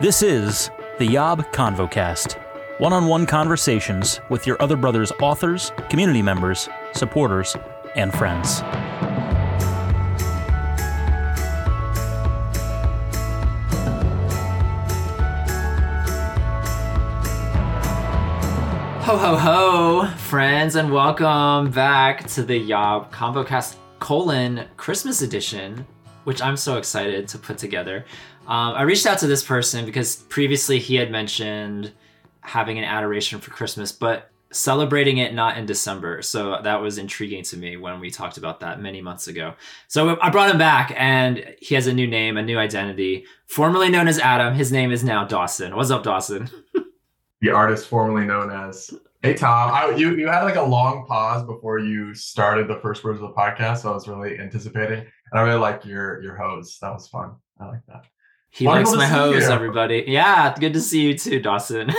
This is the Yob Convocast one on one conversations with your other brother's authors, community members, supporters, and friends. Ho ho ho, friends, and welcome back to the Yob ConvoCast colon Christmas edition, which I'm so excited to put together. Um, I reached out to this person because previously he had mentioned having an adoration for Christmas, but celebrating it not in December. So that was intriguing to me when we talked about that many months ago. So I brought him back and he has a new name, a new identity. Formerly known as Adam, his name is now Dawson. What's up, Dawson? the artist formerly known as Hey Tom, I, you you had like a long pause before you started the first words of the podcast, so I was really anticipating, and I really like your your hose. That was fun. I like that. He Wonderful likes my hose, everybody. Yeah, good to see you too, Dawson.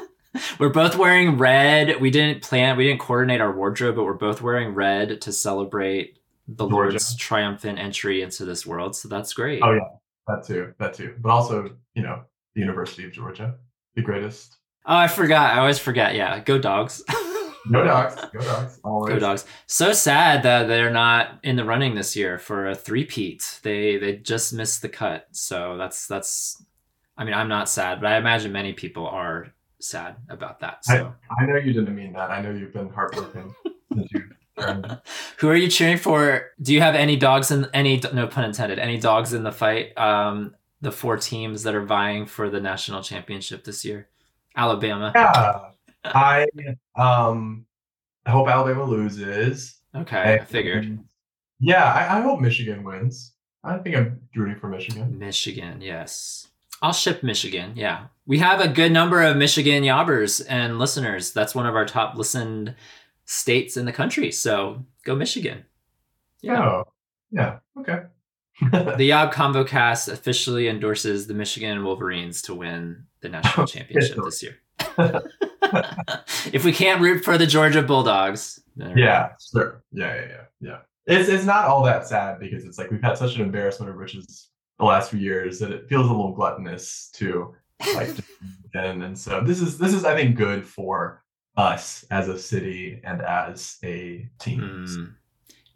we're both wearing red. We didn't plan, we didn't coordinate our wardrobe, but we're both wearing red to celebrate the Georgia. Lord's triumphant entry into this world. So that's great. Oh yeah, that too, that too. But also, you know, the University of Georgia, the greatest. Oh, I forgot. I always forget. Yeah, go dogs. Go dogs. Go dogs. Always. Go dogs. So sad that they're not in the running this year for a three-peat. They they just missed the cut. So that's that's I mean, I'm not sad, but I imagine many people are sad about that. So I, I know you didn't mean that. I know you've been heartbroken Who are you cheering for? Do you have any dogs in any no pun intended, any dogs in the fight? Um the four teams that are vying for the national championship this year. Alabama. Yeah. I um I hope Alabama loses. Okay, and, I figured. Yeah, I, I, hope Michigan wins. I think I'm rooting for Michigan. Michigan, yes. I'll ship Michigan. Yeah, we have a good number of Michigan yobbers and listeners. That's one of our top listened states in the country. So go Michigan. Yeah. Oh, yeah. Okay. the Yob Convo Cast officially endorses the Michigan Wolverines to win the national championship this year. if we can't root for the Georgia Bulldogs. Yeah, sure. Yeah, yeah, yeah, yeah. It's it's not all that sad because it's like we've had such an embarrassment of riches the last few years that it feels a little gluttonous to like and and so this is this is I think good for us as a city and as a team. Mm.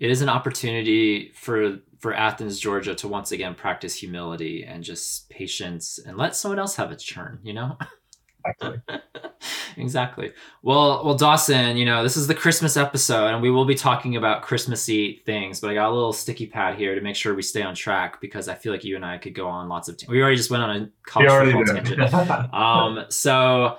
It is an opportunity for for Athens, Georgia, to once again practice humility and just patience and let someone else have its turn. You know. Exactly. exactly. Well, well, Dawson, you know, this is the Christmas episode, and we will be talking about Christmassy things. But I got a little sticky pad here to make sure we stay on track because I feel like you and I could go on lots of. T- we already just went on a college football tangent. um, so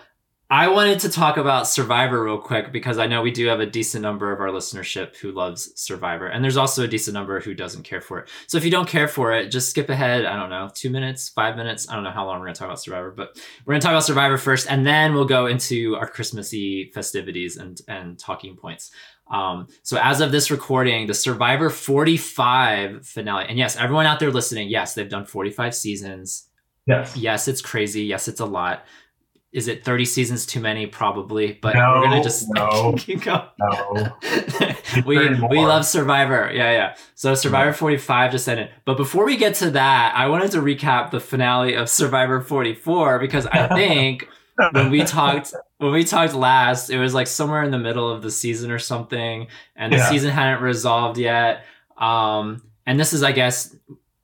I wanted to talk about Survivor real quick because I know we do have a decent number of our listenership who loves Survivor, and there's also a decent number who doesn't care for it. So if you don't care for it, just skip ahead. I don't know, two minutes, five minutes. I don't know how long we're gonna talk about Survivor, but we're gonna talk about Survivor first, and then we'll go into our Christmassy festivities and and talking points. Um, so as of this recording, the Survivor 45 finale, and yes, everyone out there listening, yes, they've done 45 seasons. Yes. Yes, it's crazy. Yes, it's a lot is it 30 seasons too many? Probably but no, we're gonna just no, keep going. No. we we love survivor. Yeah yeah. So survivor 45 just ended. But before we get to that i wanted to recap the finale of survivor 44 because i think when we talked when we talked last it was like somewhere in the middle of the season or something and the yeah. season hadn't resolved yet. Um and this is i guess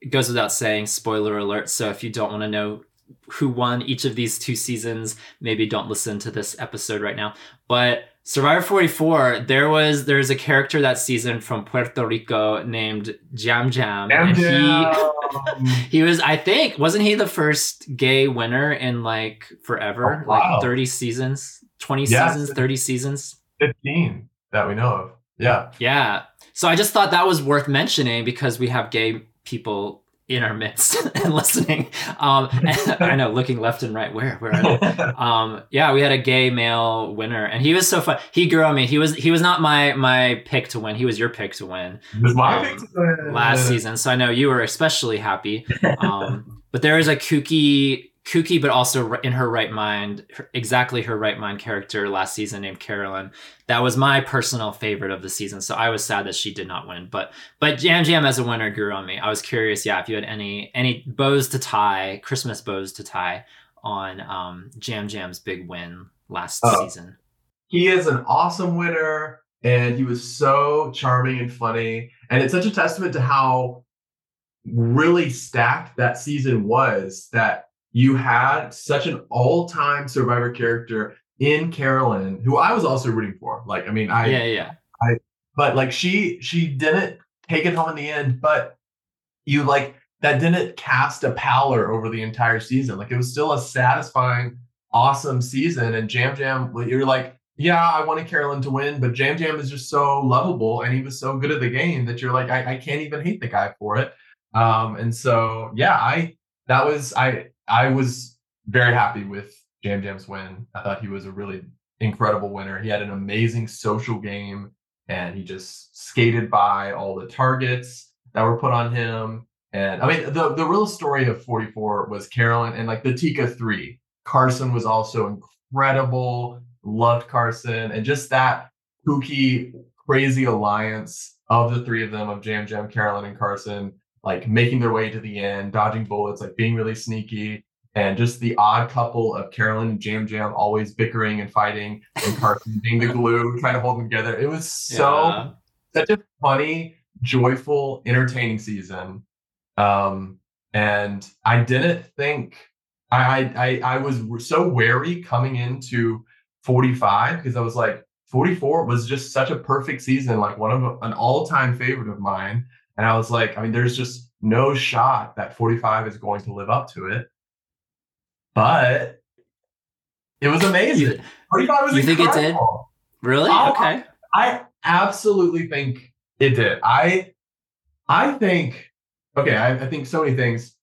it goes without saying spoiler alert. So if you don't want to know who won each of these two seasons, maybe don't listen to this episode right now. But Survivor 44, there was there's a character that season from Puerto Rico named Yam Yam. Jam and he he was, I think, wasn't he the first gay winner in like forever? Oh, wow. Like 30 seasons, 20 yes. seasons, 30 seasons? 15 that we know of. Yeah. Yeah. So I just thought that was worth mentioning because we have gay people in our midst and listening. Um, and I know, looking left and right, where, where are they? Um, yeah, we had a gay male winner, and he was so fun. He grew on me. He was he was not my my pick to win. He was your pick to win. was my um, pick to win last season. So I know you were especially happy. Um, but there is a kooky kooky, but also in her right mind, exactly her right mind character last season named Carolyn. That was my personal favorite of the season. So I was sad that she did not win. But but Yam Yam as a winner grew on me. I was curious, yeah, if you had any any bows to tie, Christmas bows to tie on um, Yam Yam's big win last oh, season. He is an awesome winner, and he was so charming and funny. And it's such a testament to how really stacked that season was that you had such an all-time survivor character in Carolyn, who I was also rooting for. Like, I mean, I yeah, yeah. I but like she she didn't take it home in the end, but you like that didn't cast a pallor over the entire season. Like it was still a satisfying, awesome season. And Yam Yam, you're like, yeah, I wanted Carolyn to win, but Yam Yam is just so lovable and he was so good at the game that you're like, I, I can't even hate the guy for it. Um, and so yeah, I that was I I was very happy with Yam Yam's win. I thought he was a really incredible winner. He had an amazing social game and he just skated by all the targets that were put on him. And I mean, the, the real story of 44 was Carolyn and like the Tika 3. Carson was also incredible, loved Carson, and just that kooky, crazy alliance of the three of them, of Yam Yam, Carolyn, and Carson, like making their way to the end, dodging bullets, like being really sneaky, and just the odd couple of Carolyn and Yam Yam always bickering and fighting, and Carson being the glue, trying to hold them together. It was so yeah. such a funny, joyful, entertaining season. Um, and I didn't think I I I was so wary coming into 45 because I was like 44 was just such a perfect season, like one of an all-time favorite of mine. And I was like, I mean, there's just no shot that 45 is going to live up to it. But it was amazing. 45 was You think it did? Really? I, okay. I absolutely think it did. I I think okay, I, I think so many things.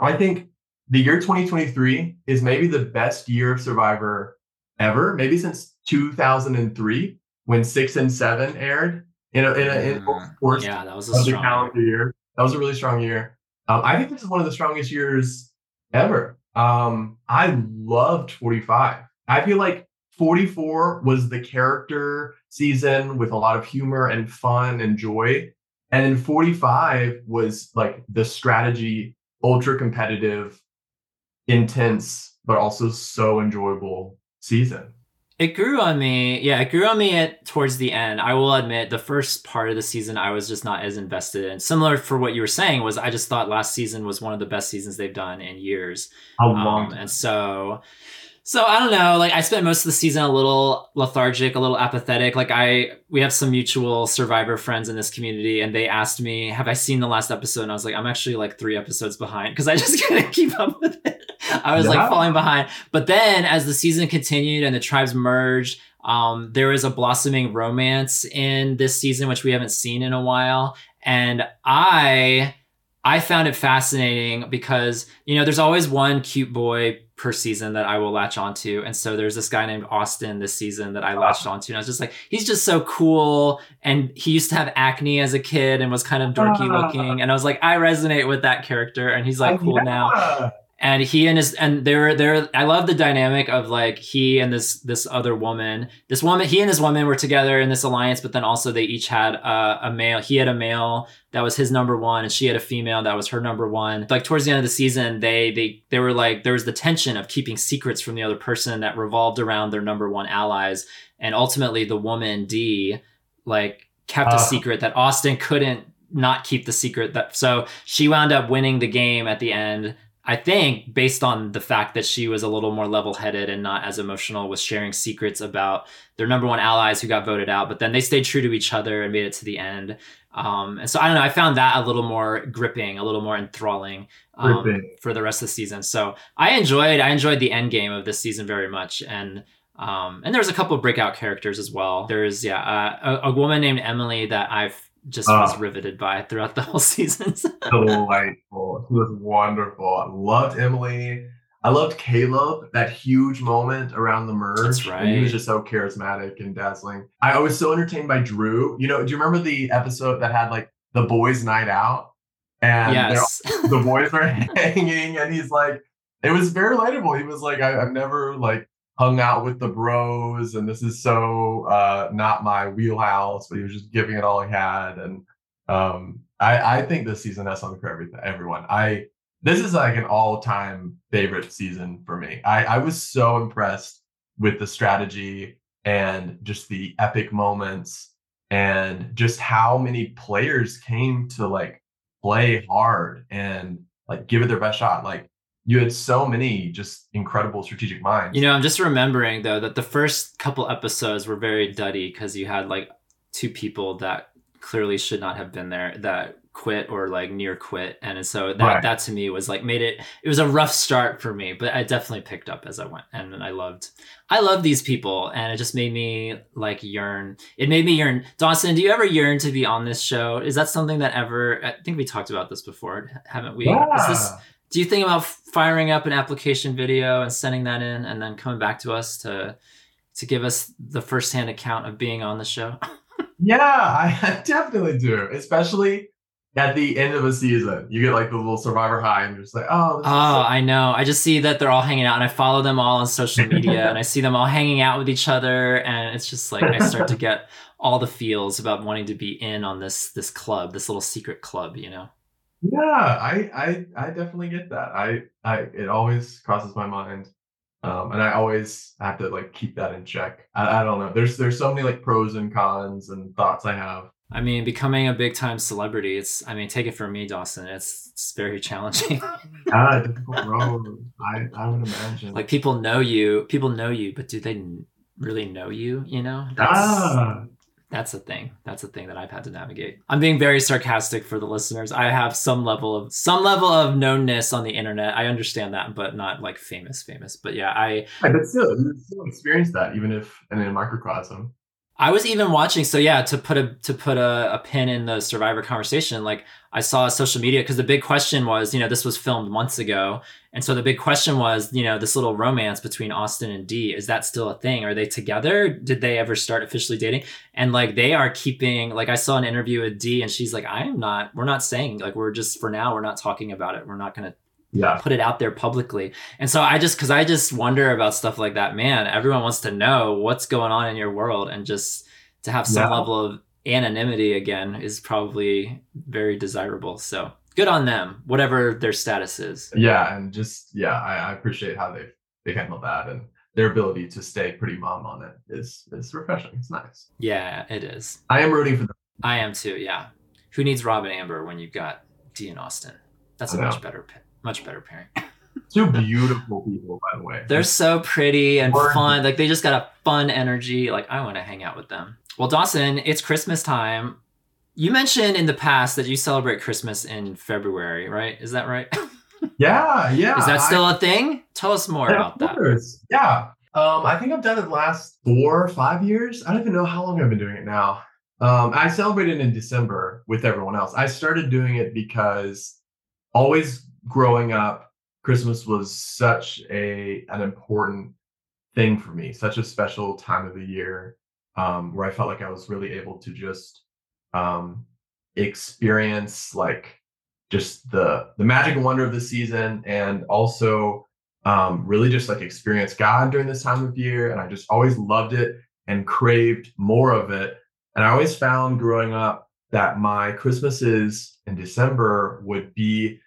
I think the year 2023 is maybe the best year of Survivor ever, maybe since 2003 when six and seven aired in a, in, a, in mm. Yeah, that was a strong calendar year. That was a really strong year. Um, I think this is one of the strongest years ever. Um, I loved 45. I feel like 44 was the character season with a lot of humor and fun and joy. And then 45 was like the strategy, ultra competitive, intense, but also so enjoyable season. It grew on me. Yeah, it grew on me at towards the end. I will admit the first part of the season I was just not as invested in. Similar for what you were saying was I just thought last season was one of the best seasons they've done in years. Long? Um, and so so I don't know. Like I spent most of the season a little lethargic, a little apathetic. Like I, we have some mutual survivor friends in this community, and they asked me, "Have I seen the last episode?" And I was like, "I'm actually like three episodes behind because I just couldn't keep up with it. I was yeah. like falling behind." But then, as the season continued and the tribes merged, um, there was a blossoming romance in this season, which we haven't seen in a while, and I. I found it fascinating because, you know, there's always one cute boy per season that I will latch onto. And so there's this guy named Austin this season that I latched onto. And I was just like, he's just so cool. And he used to have acne as a kid and was kind of dorky looking. And I was like, I resonate with that character. And he's like cool yeah. now and he and his and they're they're I love the dynamic of like he and this this other woman. This woman he and this woman were together in this alliance but then also they each had a, a male he had a male that was his number one and she had a female that was her number one. Like towards the end of the season they they they were like there was the tension of keeping secrets from the other person that revolved around their number one allies. And ultimately the woman D like kept uh. a secret that Austin couldn't not keep the secret that so she wound up winning the game at the end I think based on the fact that she was a little more level headed and not as emotional with sharing secrets about their number one allies who got voted out, but then they stayed true to each other and made it to the end. Um, and so I don't know, I found that a little more gripping, a little more enthralling um, for the rest of the season. So I enjoyed, I enjoyed the end game of this season very much. And, um, and there's a couple of breakout characters as well. There's, yeah, uh, a, a woman named Emily that I've just uh, was riveted by throughout the whole season. delightful. He was wonderful. I loved Emily. I loved Kaleb, that huge moment around the merge. That's right. He was just so charismatic and dazzling. I was so entertained by Drew. You know, do you remember the episode that had like the boys' night out? And yes. the boys are hanging, and he's like, it was very relatable. He was like, I, have never like hung out with the bros, and this is so uh, not my wheelhouse. But he was just giving it all he had, and um, I, I think this season has something for everyone. I this is like an all-time favorite season for me. I, I was so impressed with the strategy and just the epic moments and just how many players came to like play hard and like give it their best shot. Like you had so many just incredible strategic minds. You know, I'm just remembering though that the first couple episodes were very duddy because you had like two people that clearly should not have been there that quit or like near quit and so that right. that to me was like made it it was a rough start for me but i definitely picked up as i went and i loved i love these people and it just made me like yearn it made me yearn dawson do you ever yearn to be on this show is that something that ever i think we talked about this before haven't we yeah. this, do you think about firing up an application video and sending that in and then coming back to us to to give us the firsthand account of being on the show yeah i definitely do especially at the end of a season, you get like the little survivor high, and you're just like, oh. oh, I know. I just see that they're all hanging out, and I follow them all on social media, and I see them all hanging out with each other, and it's just like I start to get all the feels about wanting to be in on this this club, this little secret club, you know. Yeah, I I I definitely get that. I I it always crosses my mind. Um, and I always have to like keep that in check. I, I don't know. There's there's so many like pros and cons and thoughts I have I mean, becoming a big time celebrity, it's, I mean, take it from me, Dawson, it's, it's very challenging. ah, difficult road. I, I would imagine. Like people know you, people know you, but do they really know you? You know? That's, ah. That's a thing. That's a thing that I've had to navigate. I'm being very sarcastic for the listeners. I have some level of some level of knownness on the internet. I understand that, but not like famous, famous. But yeah, I. But still, still experience that, even if in a microcosm. I was even watching. So yeah, to put a to put a, a pin in the survivor conversation, like I saw social media because the big question was, you know, this was filmed months ago, and so the big question was, you know, this little romance between Austin and Dee is that still a thing? Are they together? Did they ever start officially dating? And like they are keeping. Like I saw an interview with Dee, and she's like, I'm not. We're not saying like we're just for now. We're not talking about it. We're not gonna yeah. put it out there publicly. And so I just, cause I just wonder about stuff like that, man, everyone wants to know what's going on in your world and just to have some yeah. level of anonymity again is probably very desirable. So good on them, whatever their status is. Yeah. And just, yeah, I, I appreciate how they they handled that and their ability to stay pretty mom on it is is refreshing. It's nice. Yeah, it is. I am rooting for them. I am too. Yeah. Who needs Rob and Amber when you've got Dee and Austin? That's a much better pick much better pairing. Two beautiful people, by the way. They're so pretty and fun. Like they just got a fun energy. Like I want to hang out with them. Well, Dawson, it's Christmas time. You mentioned in the past that you celebrate Christmas in February, right? Is that right? yeah, yeah. Is that still I, a thing? Tell us more about that. Yeah. Um, I think I've done it the last four or five years. I don't even know how long I've been doing it now. Um, I celebrated in December with everyone else. I started doing it because always growing up, Christmas was such a an important thing for me, such a special time of the year um, where I felt like I was really able to just um, experience like just the the magic and wonder of the season, and also um, really just like experience God during this time of year. And I just always loved it and craved more of it. And I always found growing up that my Christmases in December would be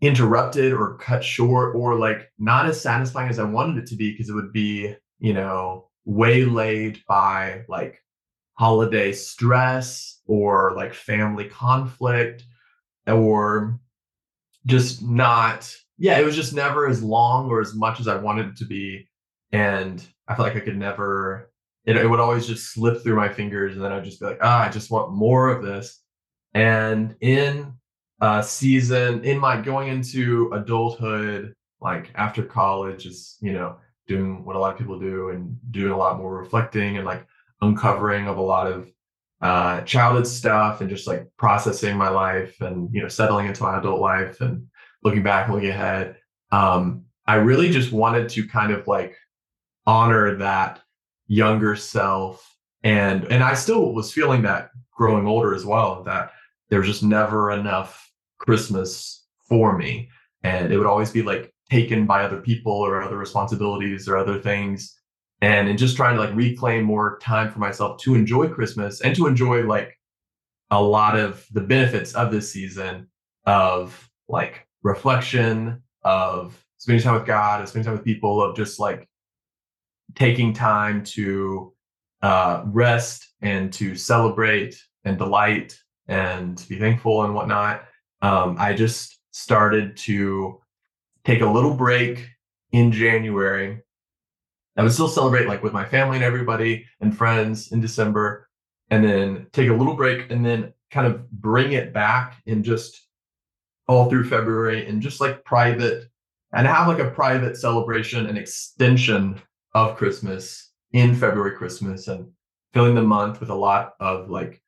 interrupted or cut short or like not as satisfying as I wanted it to be because it would be, you know, waylaid by like holiday stress or like family conflict or just not yeah it was just never as long or as much as i wanted it to be. And i felt like i could never it, it would always just slip through my fingers and then i'd just be like ah i just want more of this. And in uh, season in my going into adulthood, like after college, is you know doing what a lot of people do and doing a lot more reflecting and like uncovering of a lot of uh, childhood stuff and just like processing my life and you know settling into my adult life and looking back, looking ahead. Um, I really just wanted to kind of like honor that younger self and and I still was feeling that growing older as well that there was just never enough Christmas for me. And it would always be like taken by other people or other responsibilities or other things and in just trying to like reclaim more time for myself to enjoy christmas and to enjoy like a lot of the benefits of this season of like reflection of spending time with god of spending time with people of just like taking time to uh, rest and to celebrate and delight and be thankful and whatnot um, i just started to take a little break in January. I would still celebrate like with my family and everybody and friends in December, and then take a little break and then kind of bring it back in just all through February and just like private and have like a private celebration and extension of Christmas in February Christmas and filling the month with a lot of like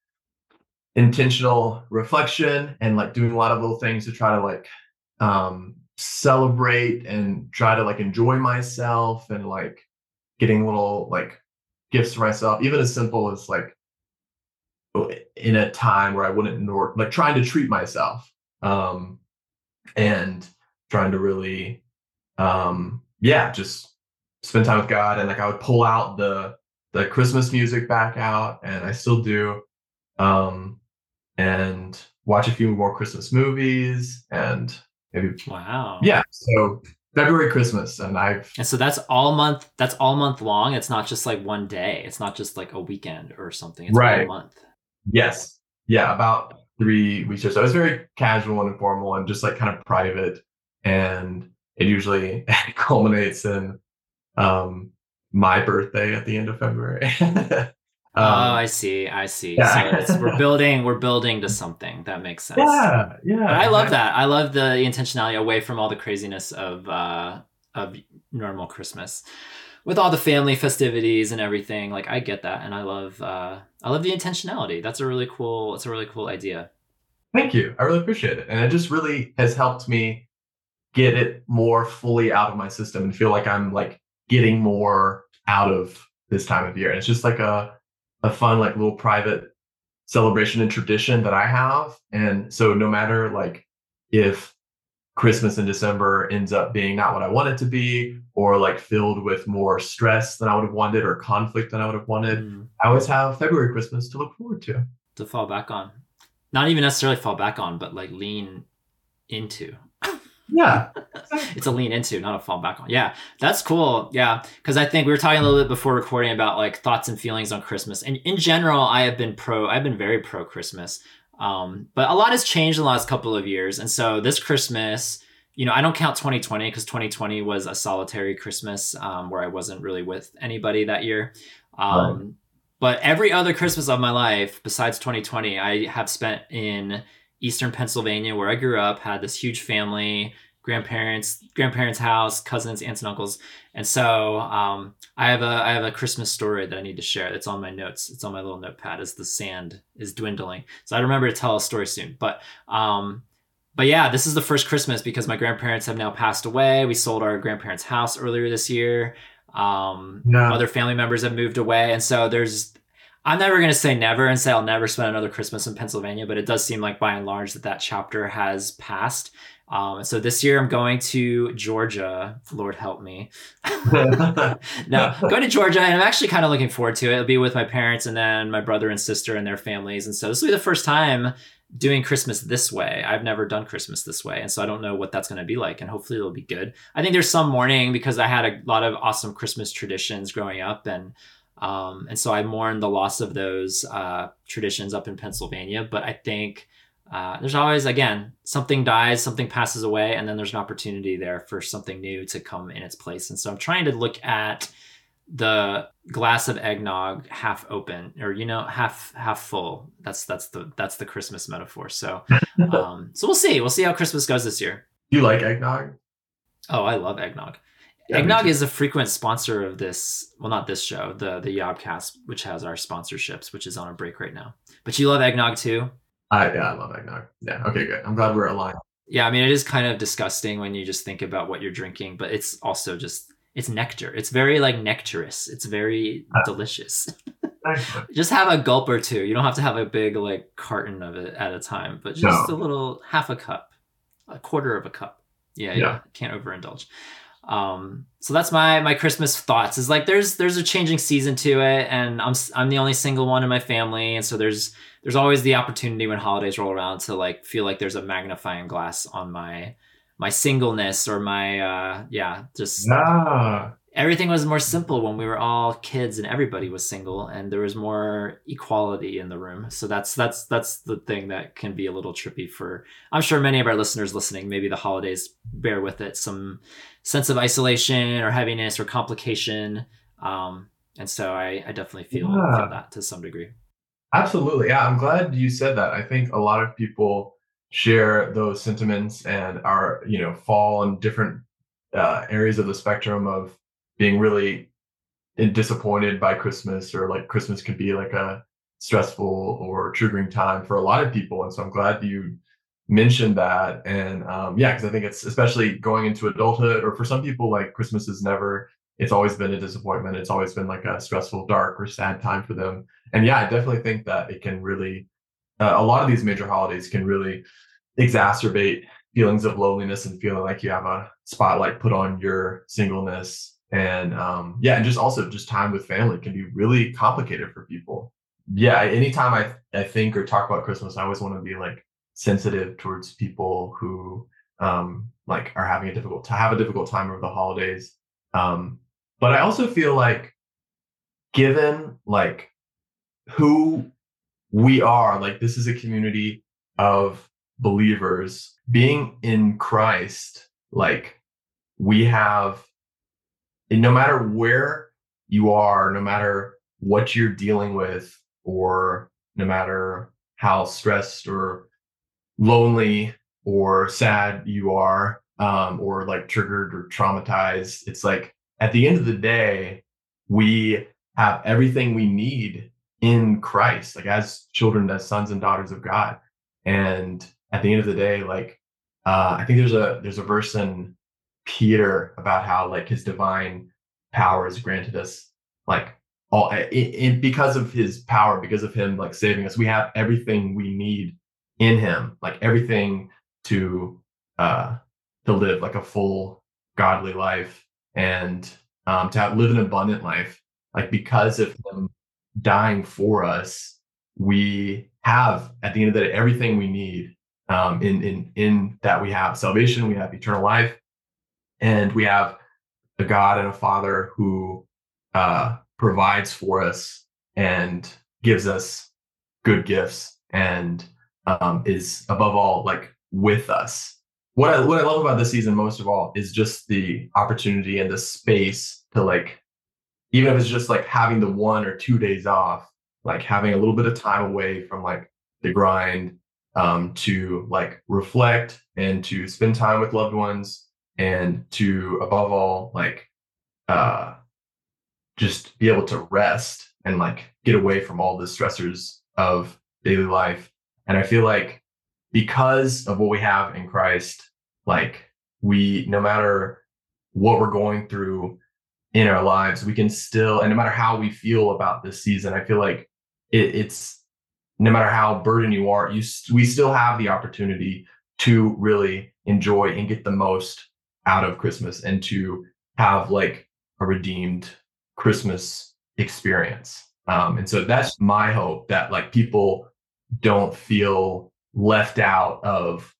intentional reflection and like doing a lot of little things to try to like um celebrate and try to like enjoy myself and like getting little like gifts for myself, even as simple as like in a time where I wouldn't nor like trying to treat myself um and trying to really um yeah just spend time with God. And like I would pull out the the Christmas music back out and I still do um and watch a few more Christmas movies and maybe wow. Yeah so february christmas and i've and so that's all month that's all month long? It's not just like one day? It's not just like a weekend or something? It's right. all month. Yes. Yeah about three weeks or so. It's very casual and informal and just like kind of private and it usually culminates in um my birthday at the end of february um, oh, I see. I see. Yeah. So we're building, we're building to something that makes sense. Yeah, yeah. But I love that. I love the intentionality away from all the craziness of uh, of normal Christmas, with all the family festivities and everything. Like I get that, and I love uh, I love the intentionality. That's a really cool. It's a really cool idea. Thank you. I really appreciate it, and it just really has helped me get it more fully out of my system and feel like I'm like getting more out of this time of year. And it's just like a a fun like little private celebration and tradition that I have. And so no matter like if Christmas in December ends up being not what I want it to be, or like filled with more stress than I would have wanted or conflict than I would have wanted, mm. I always have February Christmas to look forward to. To fall back on. Not even necessarily fall back on, but like lean into. Yeah. it's a lean into, not a fall back on. Yeah, that's cool. Yeah, because I think we were talking a little bit before recording about like thoughts and feelings on Christmas. And in general, I have been pro. I've been very pro Christmas. Um, but a lot has changed in the last couple of years, and so this Christmas, you know, I don't count 2020 because 2020 was a solitary Christmas um, where I wasn't really with anybody that year. Um, right. But every other Christmas of my life, besides 2020, I have spent in eastern Pennsylvania, where I grew up, had this huge family, grandparents, grandparents' house, cousins, aunts and uncles, and so um, I have a I have a Christmas story that I need to share. It's on my notes. It's on my little notepad as the sand is dwindling. So I remember to tell a story soon. But um, but yeah, this is the first Christmas because my grandparents have now passed away. We sold our grandparents' house earlier this year. Um, yeah. Other family members have moved away, and so there's I'm never going to say never and say I'll never spend another Christmas in Pennsylvania, but it does seem like by and large that that chapter has passed. Um, so this year I'm going to Georgia. Lord help me. no, going to Georgia, and I'm actually kind of looking forward to it. It'll be with my parents and then my brother and sister and their families. And so this will be the first time doing Christmas this way. I've never done Christmas this way, and so I don't know what that's going to be like. And hopefully it'll be good. I think there's some mourning because I had a lot of awesome Christmas traditions growing up, and um, and so I mourn the loss of those uh, traditions up in Pennsylvania. But I think uh, there's always, again, something dies, something passes away, and then there's an opportunity there for something new to come in its place. And so I'm trying to look at the glass of eggnog half open or you know half half full. That's that's the that's the christmas metaphor. So um so we'll see. We'll see how christmas goes this year. You like eggnog? Oh i love eggnog Eggnog is a frequent sponsor of this. Well, not this show, the the Yobcast, which has our sponsorships, which is on a break right now. But you love eggnog too. I yeah, I love eggnog. Yeah. Okay, good. I'm glad we're aligned. Yeah, I mean, it is kind of disgusting when you just think about what you're drinking, but it's also just it's nectar. It's very like nectarous. It's very uh, delicious. just have a gulp or two. You don't have to have a big like carton of it at a time, but just no. a little half a cup, a quarter of a cup. yeah, yeah, yeah. Can't overindulge. Um, so that's my my Christmas thoughts. Is like there's there's a changing season to it, and I'm I'm the only single one in my family, and so there's there's always the opportunity when holidays roll around to like feel like there's a magnifying glass on my my singleness or my uh yeah just yeah everything was more simple when we were all kids and everybody was single and there was more equality in the room. So that's that's that's the thing that can be a little trippy for i'm sure many of our listeners listening maybe the holidays bear with it some sense of isolation or heaviness or complication. Um, and so i, I definitely feel, yeah. feel that to some degree. Absolutely. Yeah i'm glad you said that. I think a lot of people share those sentiments and are you know fall in different uh, areas of the spectrum of being really disappointed by Christmas or like Christmas can be like a stressful or triggering time for a lot of people. And so I'm glad you mentioned that. And um, yeah, because I think it's especially going into adulthood or for some people, like Christmas is never, it's always been a disappointment. It's always been like a stressful, dark, or sad time for them. And yeah, I definitely think that it can really, uh, a lot of these major holidays can really exacerbate feelings of loneliness and feeling like you have a spotlight put on your singleness and um, yeah, and just also just time with family can be really complicated for people. Yeah, anytime I I think or talk about Christmas, I always want to be like sensitive towards people who um, like are having a difficult to have a difficult time over the holidays. Um, but I also feel like given like who we are, like this is a community of believers being in Christ, like we have and no matter where you are, no matter what you're dealing with, or no matter how stressed or lonely or sad you are, um, or like triggered or traumatized, it's like at the end of the day, we have everything we need in Christ, like as children, as sons and daughters of God. And at the end of the day, like uh, I think there's a there's a verse in Peter about how like his divine power has granted us like all it, it, because of his power, because of him like saving us, we have everything we need in him, like everything to uh to live like a full godly life and um to have live an abundant life. Like because of him dying for us, we have at the end of the day everything we need um in in in that we have salvation, we have eternal life, and we have a God and a Father who uh, provides for us and gives us good gifts and um, is above all like with us. What I what I love about this season most of all is just the opportunity and the space to like, even if it's just like having the one or two days off, like having a little bit of time away from like the grind um, to like reflect and to spend time with loved ones and to above all like uh just be able to rest and like get away from all the stressors of daily life. And i feel like because of what we have in christ like we no matter what we're going through in our lives we can still and no matter how we feel about this season i feel like it, it's no matter how burdened you are you we still have the opportunity to really enjoy and get the most out of Christmas and to have like a redeemed Christmas experience. Um, and so that's my hope that like people don't feel left out of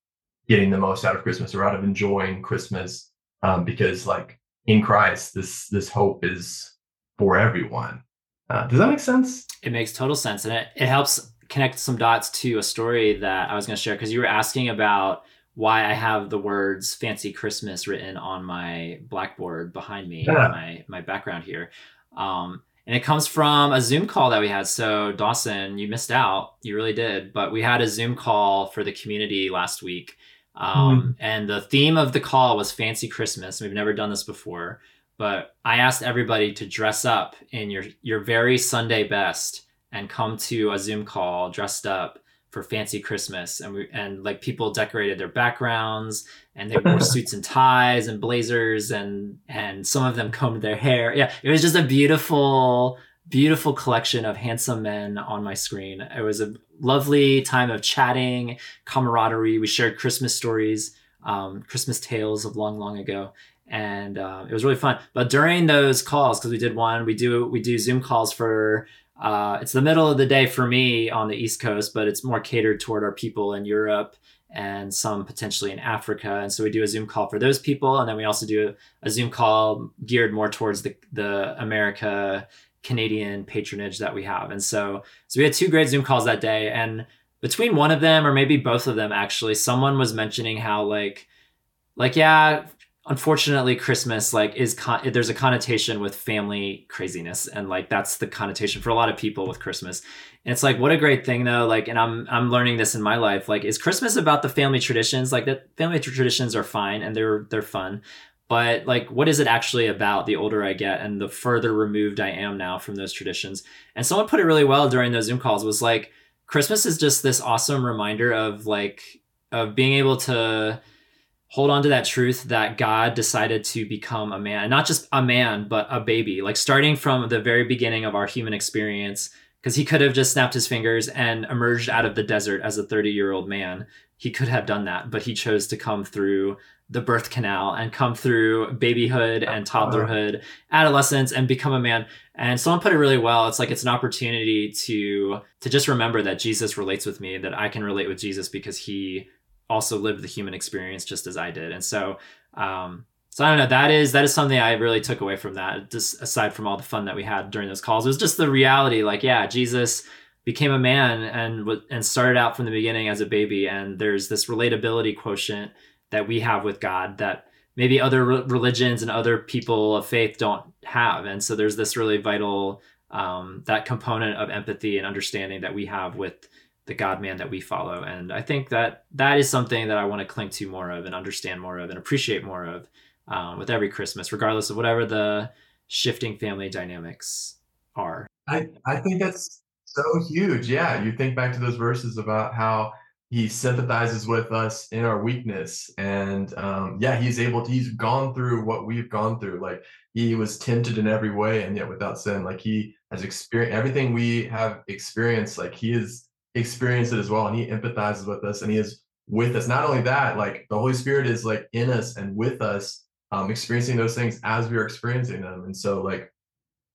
getting the most out of Christmas or out of enjoying Christmas um, because like in Christ this this hope is for everyone. Uh, does that make sense? It makes total sense, and it, it helps connect some dots to a story that I was going to share because you were asking about why I have the words "Fancy Christmas" written on my blackboard behind me, yeah. my my background here. Um, and it comes from a Zoom call that we had. So Dawson, you missed out. You really did. But we had a Zoom call for the community last week. Um, mm. And the theme of the call was Fancy Christmas. We've never done this before, but I asked everybody to dress up in your your very Sunday best and come to a Zoom call dressed up for fancy Christmas, and we and like people decorated their backgrounds, and they wore suits and ties and blazers, and and some of them combed their hair. Yeah, it was just a beautiful, beautiful collection of handsome men on my screen. It was a lovely time of chatting, camaraderie. We shared Christmas stories. um, Christmas tales of long, long ago, and uh, it was really fun. But during those calls, because we did one, we do we do Zoom calls for. Uh, it's the middle of the day for me on the East Coast, but it's more catered toward our people in Europe and some potentially in Africa. And so we do a Zoom call for those people, and then we also do a Zoom call geared more towards the the America Canadian patronage that we have. And so so we had two great Zoom calls that day, and between one of them or maybe both of them actually, someone was mentioning how like like yeah unfortunately christmas like is con- there's a connotation with family craziness and like that's the connotation for a lot of people with christmas. And it's like what a great thing though like and i'm i'm learning this in my life like is christmas about the family traditions? Like that family traditions are fine and they're they're fun but like what is it actually about the older i get and the further removed i am now from those traditions? And someone put it really well during those zoom calls was like christmas is just this awesome reminder of like of being able to hold on to that truth that God decided to become a man, and not just a man, but a baby. Like starting from the very beginning of our human experience, because he could have just snapped his fingers and emerged out of the desert as a 30 year old man. He could have done that, but he chose to come through the birth canal and come through babyhood and toddlerhood, adolescence, and become a man. And someone put it really well. It's like it's an opportunity to to just remember that Jesus relates with me, that I can relate with Jesus because he also lived the human experience just as I did. And so, um, so I don't know. That is that is something I really took away from that. Just aside from all the fun that we had during those calls, it was just the reality. Like, yeah, Jesus became a man and and started out from the beginning as a baby, and there's this relatability quotient that we have with God that maybe other re- religions and other people of faith don't have. And so there's this really vital um, that component of empathy and understanding that we have with the God man that we follow. And I think that that is something that I want to cling to more of and understand more of and appreciate more of um, with every Christmas, regardless of whatever the shifting family dynamics are. I, I think that's so huge. Yeah. You think back to those verses about how he sympathizes with us in our weakness. And um, yeah, he's able to, he's gone through what we've gone through. Like he was tempted in every way and yet without sin. Like he has experienced everything we have experienced. Like he is experience it as well and he empathizes with us and he is with us. Not only that like the holy spirit is like in us and with us um experiencing those things as we are experiencing them. And so like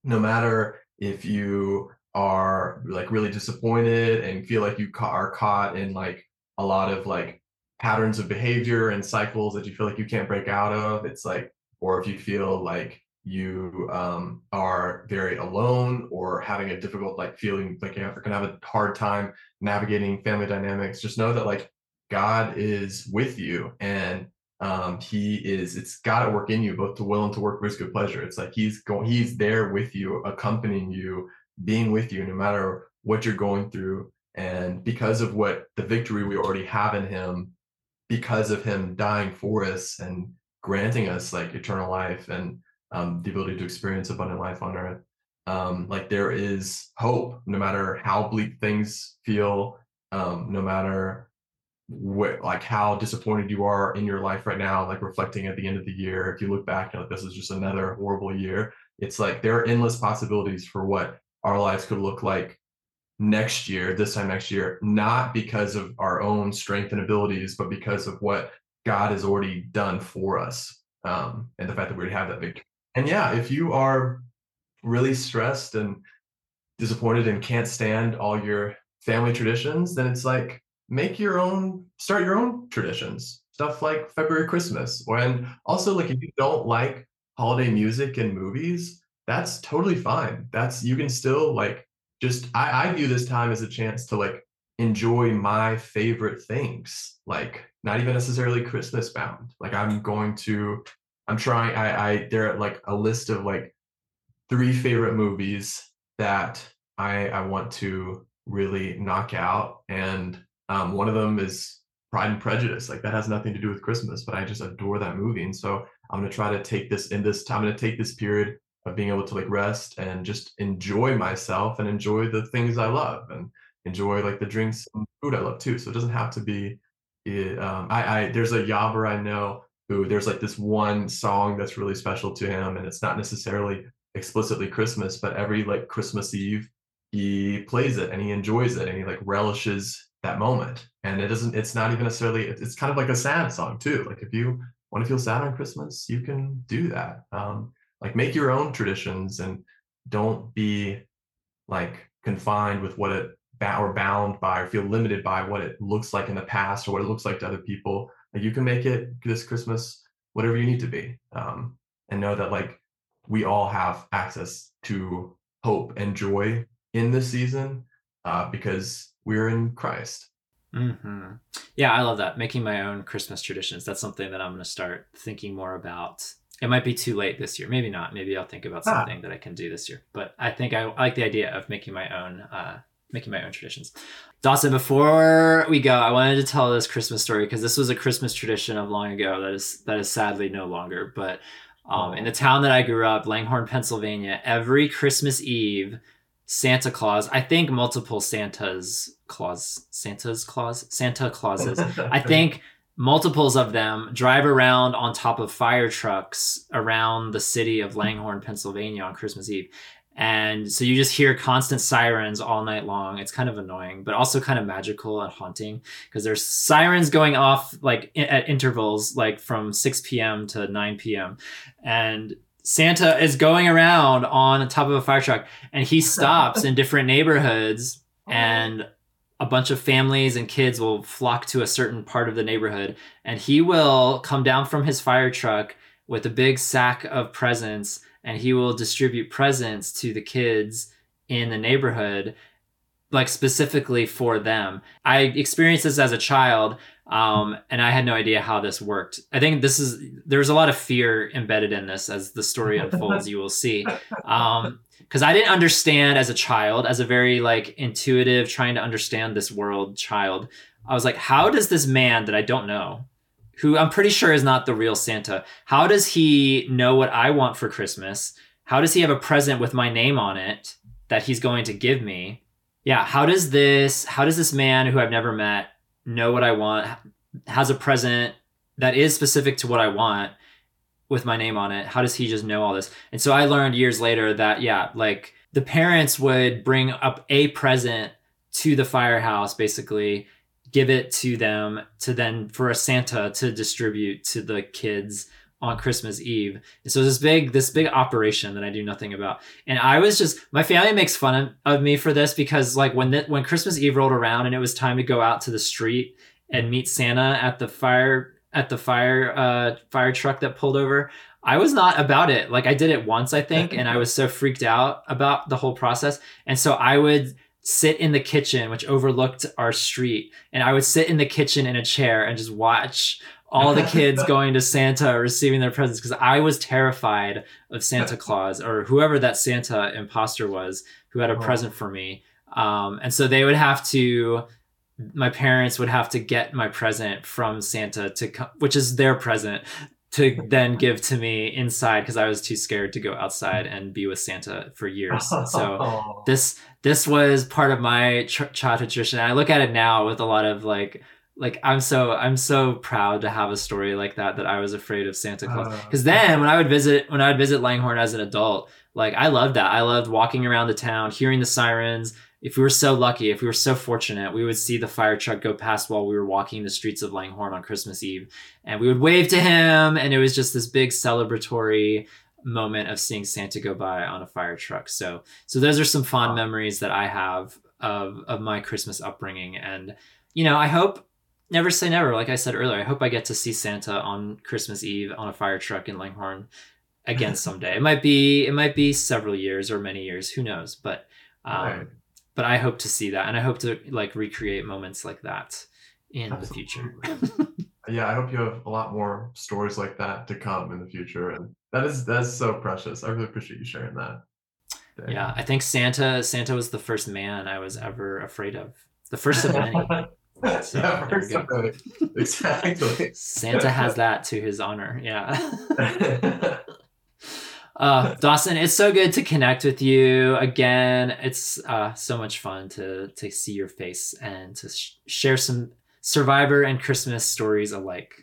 no matter if you are like really disappointed and feel like you ca- are caught in like a lot of like patterns of behavior and cycles that you feel like you can't break out of it's like or if you feel like you um, are very alone or having a difficult like feeling like you're gonna have a hard time navigating family dynamics just know that like god is with you and um, he is it's got to work in you both to will and to work for his good pleasure. It's like he's going he's there with you accompanying you being with you no matter what you're going through. And because of what the victory we already have in him because of him dying for us and granting us like eternal life and um, the ability to experience abundant life on earth. Um, like there is hope, no matter how bleak things feel, um, no matter what, like how disappointed you are in your life right now, like reflecting at the end of the year. If you look back, and like this is just another horrible year. It's like there are endless possibilities for what our lives could look like next year, this time next year, not because of our own strength and abilities, but because of what God has already done for us um, and the fact that we have that victory. And yeah, if you are really stressed and disappointed and can't stand all your family traditions, then it's like make your own, start your own traditions. Stuff like February Christmas. And also, like, if you don't like holiday music and movies, that's totally fine. That's, you can still, like, just, I, I view this time as a chance to, like, enjoy my favorite things, like, not even necessarily Christmas bound. Like, I'm going to I'm trying. I, I there are like a list of like three favorite movies that I I want to really knock out, and um, one of them is Pride and Prejudice. Like that has nothing to do with Christmas, but I just adore that movie, and so I'm gonna try to take this in this time. I'm gonna take this period of being able to like rest and just enjoy myself and enjoy the things I love and enjoy like the drinks and food I love too. So it doesn't have to be. It, um, I, I there's a Yobber I know who there's like this one song that's really special to him and it's not necessarily explicitly christmas but every like christmas eve he plays it and he enjoys it and he like relishes that moment. And it doesn't, it's not even necessarily, it's kind of like a sad song too. Like if you want to feel sad on Christmas, you can do that. Um, like make your own traditions and don't be like confined with what it or bound by or feel limited by what it looks like in the past or what it looks like to other people. Like you can make it this Christmas whatever you need to be, um, and know that like we all have access to hope and joy in this season uh, because we're in Christ. Mm-hmm. Yeah, I love that. Making my own Christmas traditions. That's something that I'm going to start thinking more about. It might be too late this year. Maybe not. Maybe I'll think about ah. something ah. that I can do this year. But I think I, I like the idea of making my own uh, making my own traditions. Dawson, before we go, I wanted to tell this Christmas story because this was a Christmas tradition of long ago that is that is sadly no longer. But um, in the town that I grew up, Langhorne, Pennsylvania, every Christmas Eve, Santa Claus, I think multiple Santas Claus, Santa's Claus, Santa Clauses, I think multiples of them drive around on top of fire trucks around the city of Langhorne, Pennsylvania on Christmas Eve and so you just hear constant sirens all night long. It's kind of annoying but also kind of magical and haunting because there's sirens going off like at intervals like from 6 p.m to 9 p.m and santa is going around on top of a fire truck and he stops in different neighborhoods oh. and a bunch of families and kids will flock to a certain part of the neighborhood and he will come down from his fire truck with a big sack of presents and he will distribute presents to the kids in the neighborhood like specifically for them. I experienced this as a child um, and i had no idea how this worked. I think this is there's a lot of fear embedded in this as the story unfolds you will see. Um, because i didn't understand as a child as a very like intuitive trying to understand this world child. I was like how does this man that i don't know who I'm pretty sure is not the real Santa. How does he know what I want for Christmas? How does he have a present with my name on it that he's going to give me? Yeah, how does this how does this man who I've never met know what I want has a present that is specific to what I want with my name on it? How does he just know all this? And so I learned years later that yeah, like the parents would bring up a present to the firehouse basically give it to them to then for a Santa to distribute to the kids on Christmas Eve. And so this big this big operation that I do nothing about. And I was just my family makes fun of, me for this because like when the, when Christmas Eve rolled around and it was time to go out to the street and meet Santa at the fire at the fire uh fire truck that pulled over, I was not about it. Like I did it once I think and I was so freaked out about the whole process. And so I would sit in the kitchen, which overlooked our street. And I would sit in the kitchen in a chair and just watch all the kids going to Santa receiving their presents because I was terrified of Santa Claus or whoever that Santa imposter was who had a oh. present for me. Um, and so they would have to, my parents would have to get my present from Santa to come, which is their present to then give to me inside because I was too scared to go outside and be with Santa for years. So this this was part of my ch- childhood tradition. I look at it now with a lot of like like I'm so I'm so proud to have a story like that that I was afraid of Santa Claus. Because uh, then when I would visit when I would visit Langhorne as an adult, like I loved that. I loved walking around the town, hearing the sirens, if we were so lucky, if we were so fortunate, we would see the fire truck go past while we were walking the streets of Langhorne on Christmas Eve. And we would wave to him. And it was just this big celebratory moment of seeing Santa go by on a fire truck. So, so those are some fond memories that I have of, of my Christmas upbringing. And, you know, I hope never say never. Like I said earlier, I hope I get to see Santa on Christmas Eve on a fire truck in Langhorne again someday. it might be, it might be several years or many years, who knows, but, um, right but I hope to see that, and I hope to like recreate moments like that in Absolutely. the future. yeah, I hope you have a lot more stories like that to come in the future, and that is that's so precious. I really appreciate you sharing that. Yeah, I think Santa Santa was the first man I was ever afraid of. The first of many. So, yeah, first of many. exactly. Santa has that to his honor. Yeah. Uh, Dawson, it's so good to connect with you again. It's uh, so much fun to to see your face and to sh- share some Survivor and Christmas stories alike.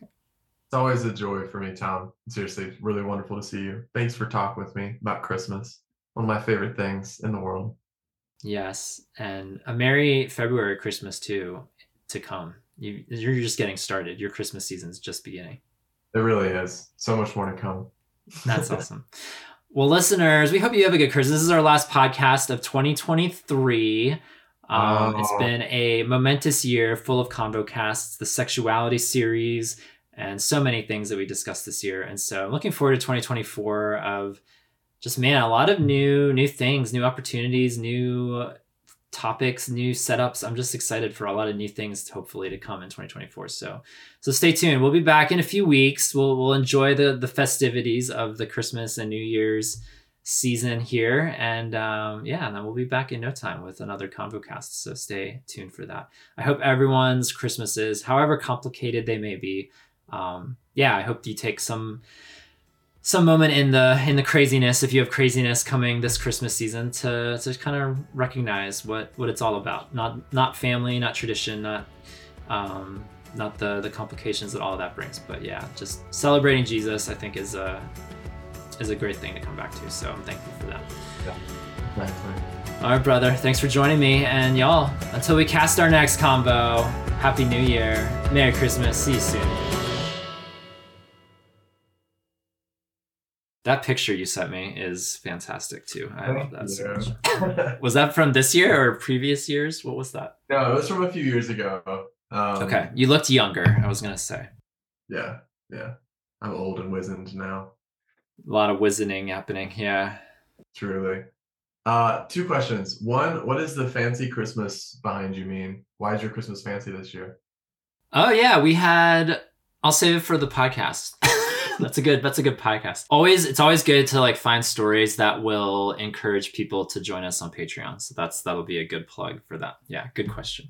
It's always a joy for me, Tom. Seriously, really wonderful to see you. Thanks for talking with me about Christmas. One of my favorite things in the world. Yes, and a merry February Christmas too to come. You you're just getting started. Your Christmas season's just beginning. It really is. So much more to come. That's awesome. Well, listeners, we hope you have a good Christmas. This is our last podcast of 2023. Um, It's been a momentous year full of convo casts, the sexuality series, and so many things that we discussed this year. And so I'm looking forward to 2024 of just man, a lot of new new things, new opportunities, new topics, new setups. I'm just excited for a lot of new things to hopefully to come in 2024. So so stay tuned. We'll be back in a few weeks. We'll we'll enjoy the the festivities of the Christmas and New Year's season here. And um, yeah, and then we'll be back in no time with another ConvoCast. So stay tuned for that. I hope everyone's Christmases, however complicated they may be, um, yeah, I hope you take some some moment in the in the craziness if you have craziness coming this christmas season to to kind of recognize what what it's all about. Not not family not tradition not um not the the complications that all of that brings. But yeah just celebrating jesus i think is a is a great thing to come back to. So i'm thankful for that. Yeah exactly. all right brother. Thanks for joining me. And y'all until we cast our next convo happy new year. Merry christmas. See you soon That picture you sent me is fantastic too. I love that so much. was that from this year or previous years? What was that? No, it was from a few years ago. Um, okay, you looked younger. I was gonna say. Yeah, yeah. I'm old and wizened now. A lot of wizening happening. Yeah. Truly. Uh, two questions. One, what does the fancy Christmas behind you mean? Why is your Christmas fancy this year? Oh yeah, we had. I'll save it for the podcast that's a good that's a good podcast. Always it's always good to like find stories that will encourage people to join us on Patreon. So that's that'll be a good plug for that. Yeah, good question.